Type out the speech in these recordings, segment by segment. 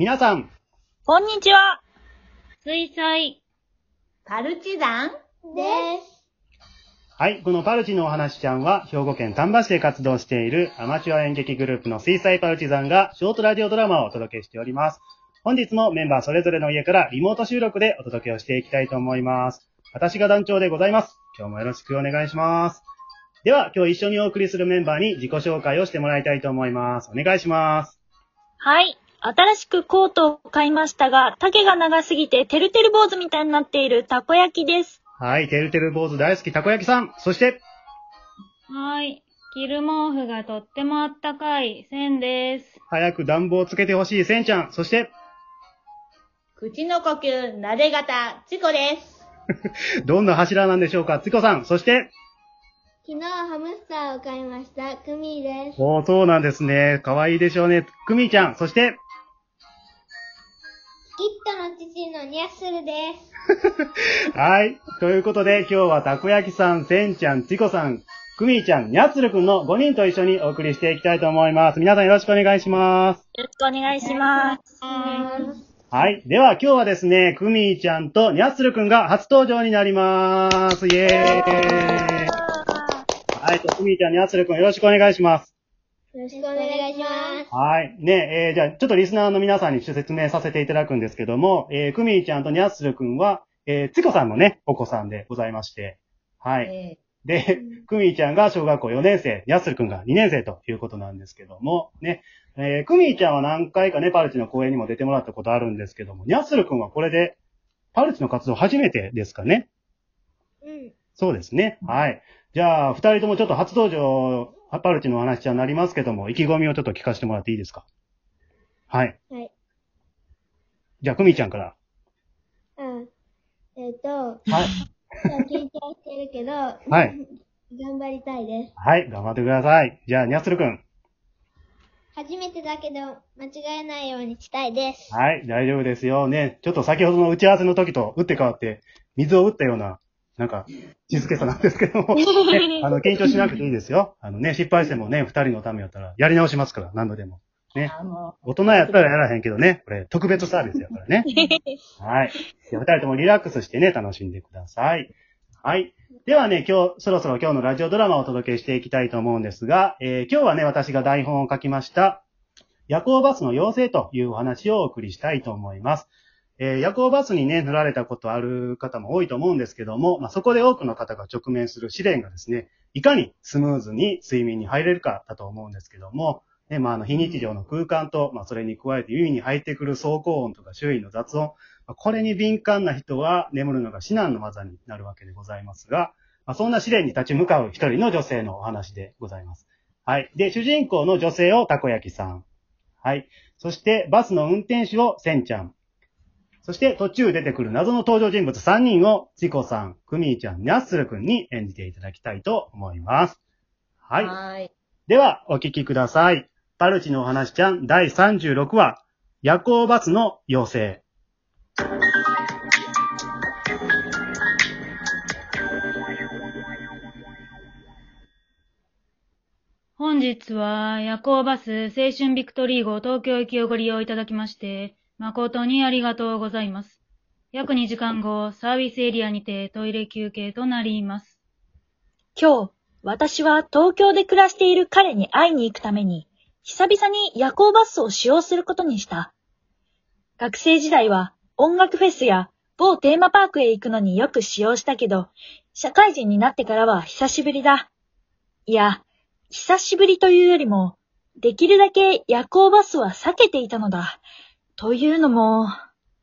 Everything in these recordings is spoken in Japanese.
皆さん、こんにちは。水彩。パルチザンです。はい、このパルチのお話ちゃんは、兵庫県丹波市で活動しているアマチュア演劇グループの水彩パルチザンが、ショートラジオドラマをお届けしております。本日もメンバーそれぞれの家からリモート収録でお届けをしていきたいと思います。私が団長でございます。今日もよろしくお願いします。では、今日一緒にお送りするメンバーに自己紹介をしてもらいたいと思います。お願いします。はい。新しくコートを買いましたが、丈が長すぎててるてる坊主みたいになっているたこ焼きです。はい、てるてる坊主大好きたこ焼きさん。そして、はい。着る毛布がとってもあったかい、せんです。早く暖房つけてほしいせんちゃん。そして、口の呼吸、撫で型、チコです。どんな柱なんでしょうかつこさん。そして、昨日ハムスターを買いました、クミです。おー、そうなんですね。かわいいでしょうね。くみちゃん。そして、キットの父のニャッスルです。はい。ということで、今日はたこ焼きさん、せんちゃん、ちこさん、くみちゃん、にゃっつるくんの5人と一緒にお送りしていきたいと思います。皆さんよろしくお願いします。よろしくお願いします。はい。では今日はですね、くみちゃんとにゃっつるくんが初登場になります。イェーイはい。とくみちゃん、にゃっつるくんよろしくお願いします。よろしくお願いします。はい。ね、えー、じゃあ、ちょっとリスナーの皆さんに説明させていただくんですけども、えー、くみーちゃんとにゃっするくんは、えー、つこさんのね、お子さんでございまして、はい。えで、くみーちゃんが小学校4年生、にゃっするくんが2年生ということなんですけども、ね、えー、くみーちゃんは何回かね、パルチの公演にも出てもらったことあるんですけども、にゃっするくんはこれで、パルチの活動初めてですかねうん。そうですね。はい。じゃあ、二人ともちょっと初登場、パルチのお話じゃなりますけども、意気込みをちょっと聞かせてもらっていいですか？はい。はい。じゃあ、くみちゃんから。うん。えっ、と、はい。緊張してるけど、はい。頑張りたいです。はい、頑張ってください。じゃあ、にゃっつるくん。初めてだけど、間違えないようにしたいです。はい、大丈夫ですよ。ね、ちょっと先ほどの打ち合わせの時と打って変わって、水を打ったような、なんか、静けさなんですけども、ね、あの、緊張しなくていいですよ。あのね、失敗してもね、二人のためやったら、やり直しますから、何度でも。ね。大人やったらやらへんけどね、これ、特別サービスやからね。はい。で二人ともリラックスしてね、楽しんでください。はい。ではね、今日、そろそろ今日のラジオドラマをお届けしていきたいと思うんですが、えー今日はね、私が台本を書きました、夜行バスの妖精というお話をお送りしたいと思います。えー夜行バスにね、乗られたことある方も多いと思うんですけども、まあ、そこで多くの方が直面する試練がですね、いかにスムーズに睡眠に入れるかだと思うんですけども、ね、まあ、あの、非日常の空間と、まあ、それに加えて耳に入ってくる走行音とか周囲の雑音、まあこれに敏感な人は眠るのが至難の技になるわけでございますが、まあ、そんな試練に立ち向かう一人の女性のお話でございます。はい。で、主人公の女性をたこ焼きさん。はい。そして、バスの運転手をせんちゃん。そして、途中出てくる謎の登場人物3人を、チコさん、クミーちゃん、ニャッスルくんに演じていただきたいと思います。はい。はい。では、お聞きください。パルチのお話ちゃん第36話、夜行バスの妖精。本日は夜行バス青春ビクトリー号東京行きをご利用いただきまして、誠にありがとうございます。約2時間後、サービスエリアにてトイレ休憩となります。今日、私は東京で暮らしている彼に会いに行くために、久々に夜行バスを使用することにした。学生時代は音楽フェスや某テーマパークへ行くのによく使用したけど、社会人になってからは久しぶりだ。いや、久しぶりというよりも、できるだけ夜行バスは避けていたのだ。というのも、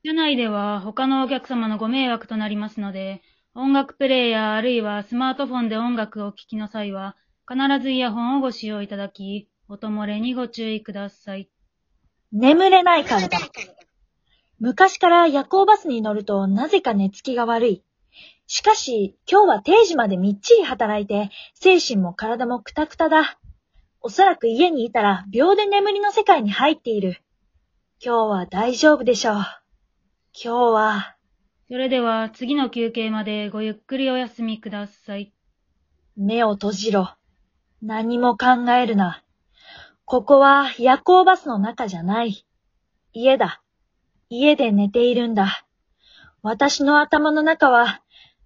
車内では他のお客様のご迷惑となりますので、音楽プレイヤーあるいはスマートフォンで音楽を聴きの際は、必ずイヤホンをご使用いただき、音漏れにご注意ください。眠れないからだ。昔から夜行バスに乗るとなぜか寝つきが悪い。しかし、今日は定時までみっちり働いて、精神も体もクタクタだ。おそらく家にいたら秒で眠りの世界に入っている。今日は大丈夫でしょう。今日は、それでは次の休憩までごゆっくりお休みください。目を閉じろ。何も考えるな。ここは夜行バスの中じゃない。家だ。家で寝ているんだ。私の頭の中は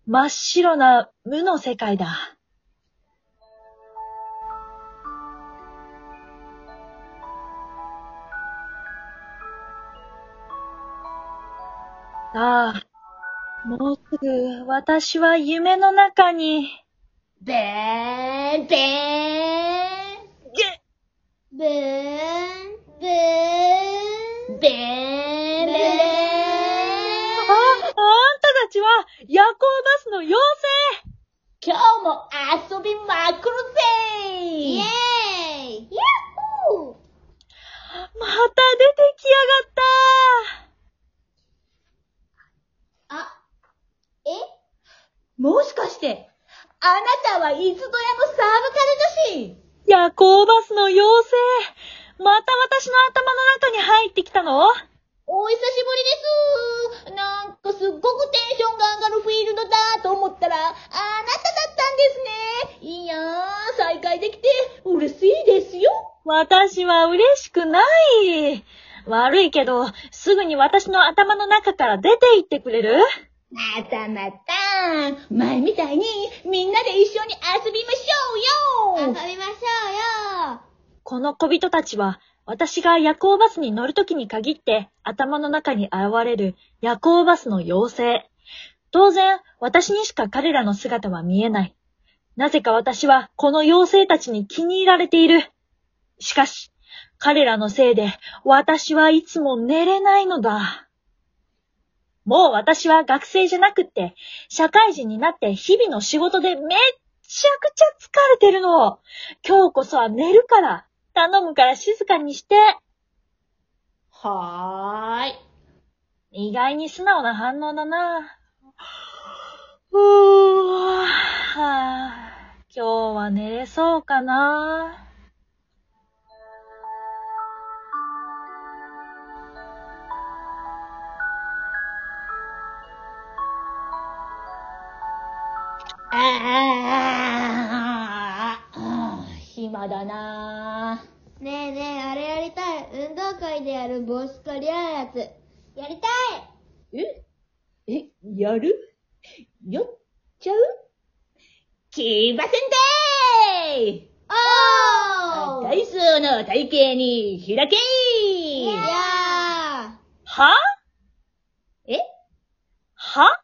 真っ白な無の世界だ。さあ、もうすぐ私は夢の中に、べーん、べーん。げ、ブーン、ブーン、べーん、べーん。あ、あんたたちは夜行バスの妖今日も遊びまくるぜ。イエーイヤッホー精また出てきやがったあ、えもしかして、あなたは伊豆戸屋のサーブカル女子？夜行バスの妖精また私の頭の中に入ってきたの？お久しぶりです。なんかすっごくテンションが上がるフィールドだと思ったら、あなただったんですね。いやー、再会できて嬉しいですよ。私は嬉しくない。悪いけど、すぐに私の頭の中から出て行ってくれる？またまた、前みたいにみんなで一緒に遊びましょうよ遊びましょうよこの小人たちは、私が夜行バスに乗るときに限って頭の中に現れる夜行バスの妖精。当然、私にしか彼らの姿は見えない。なぜか私はこの妖精たちに気に入られている。しかし、彼らのせいで私はいつも寝れないのだ。もう私は学生じゃなくって、社会人になって日々の仕事でめっちゃくちゃ疲れてるの。今日こそは寝るから。頼むから静かにして。はーい。意外に素直な反応だな。うーはあ、今日は寝れそうかな。暇だな。ねえねえ、あれやりたい。運動会でやる帽子取り合うやつ。やりたい。え？え、やる？やっちゃう？来ませんでーおー！体操の体型に開けいやー！は？え？は？え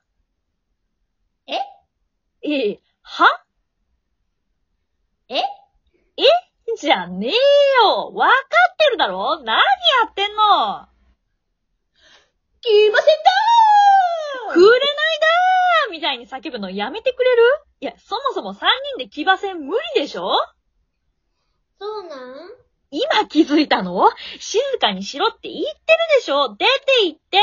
え、は？え？え？じゃねえよ。わかってるだろ？何やってんの？来ませんくれないだー！みたいに叫ぶのやめてくれる？いや、そもそも3人で騎馬戦無理でしょ？そうなん？今気づいたの？静かにしろって言ってるでしょ？出て行って。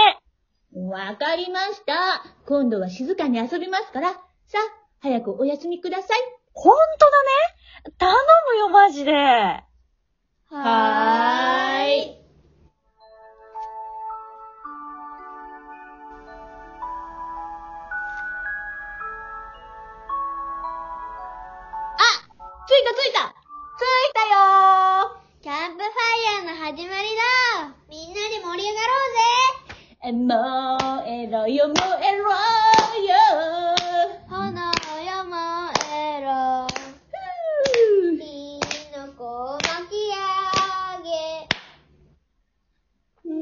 わかりました。今度は静かに遊びますから、さあ、早くお休みください。ほんとだね。頼むよ、マジで。はーい。あ着いた着いた。着いたよ。キャンプファイヤーの始まりだ。みんなで盛り上がろうぜ。ー燃えろよ燃えろよ炎よ燃えろふう火の粉を巻き上げうー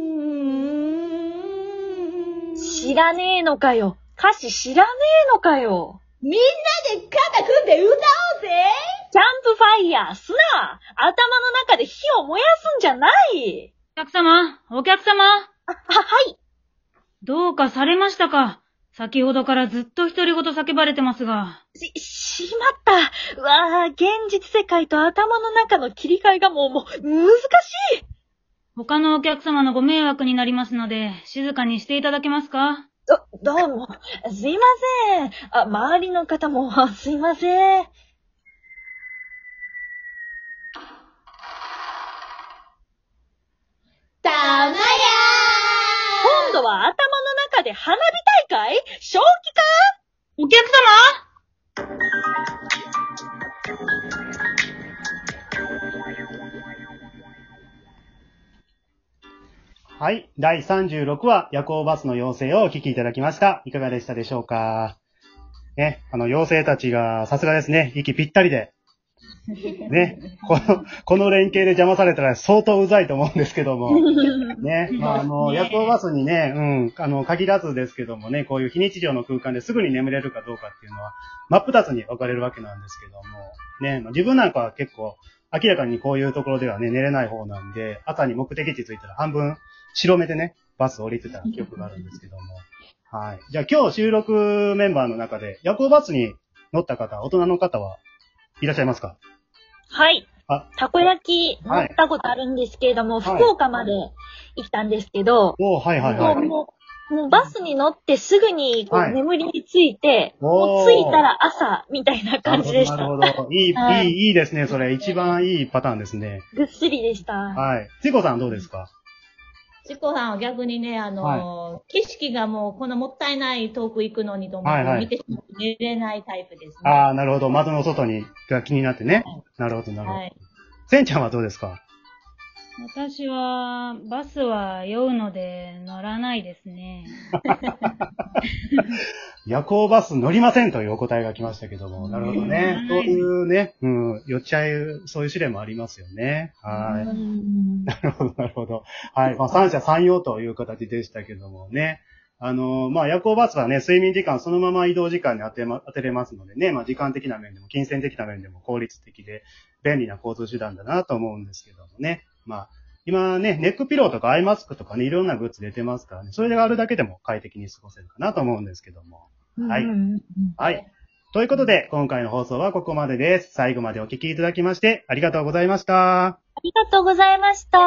ん知らねえのかよ。歌詞知らねえのかよ。みんなで肩組んで歌おうぜキャンプファイヤーすな頭の中で火を燃やすんじゃないお客様、お客様、あ、は、はい。どうかされましたか？先ほどからずっと独り言叫ばれてますが。し、しまった。うわぁ、現実世界と頭の中の切り替えがもう、もう、難しい。他のお客様のご迷惑になりますので、静かにしていただけますか？ど、どうも。すいません。あ、周りの方も、すいません。たまや今度は頭の中で花火大会？正気か？お客様？はい。第36話、夜行バスの要請をお聞きいただきました。いかがでしたでしょうか？ね、あの、妖精たちが、さすがですね、息ぴったりで、ね、この、この連携で邪魔されたら相当うざいと思うんですけども、ね、まあ、あの、夜行バスにね、うん、あの、限らずですけどもね、こういう非日常の空間ですぐに眠れるかどうかっていうのは、真っ二つに分かれるわけなんですけども、ね、まあ、自分なんかは結構、明らかにこういうところではね、寝れない方なんで、朝に目的地着いたら半分白目でね、バス降りてた記憶があるんですけども。はい。じゃあ今日収録メンバーの中で、夜行バスに乗った方、大人の方はいらっしゃいますか？はい。あ、たこ焼き乗ったことあるんですけれども、はい福岡まで行ったんですけど、おーはいはいはい。もう、もうバスに乗ってすぐにこう、はい眠りについて、おーもう着いたら朝みたいな感じでした。なるほど。なるほどいい、はいいい、いいですね。それ、一番いいパターンですね。ぐっすりでした。はい。ちこさんどうですか？チコさんは逆にね、あの、景色がもう、このもったいない遠く行くのにと思って、はいはい見てしまって寝れないタイプですね。ああ、なるほど。窓の外に、が気になってね。なるほど、なるほどはい。せんちゃんはどうですか？私は、バスは酔うので乗らないですね。夜行バス乗りませんというお答えが来ましたけども。なるほどね。うんそういうね、うん、酔っちゃう、そういう試練もありますよね。はい。うんなるほど、なるほど。はい。まあ、三者三様という形でしたけどもね。あの、まあ、夜行バスはね、睡眠時間そのまま移動時間に当てま、当てれますのでね、まあ、時間的な面でも、金銭的な面でも効率的で、便利な交通手段だなと思うんですけどもね。まあ、今ね、ネックピローとかアイマスクとかね、いろんなグッズ出てますからね、それがあるだけでも快適に過ごせるかなと思うんですけども。はいうんはい。ということで、今回の放送はここまでです。最後までお聞きいただきまして、ありがとうございました。ありがとうございました。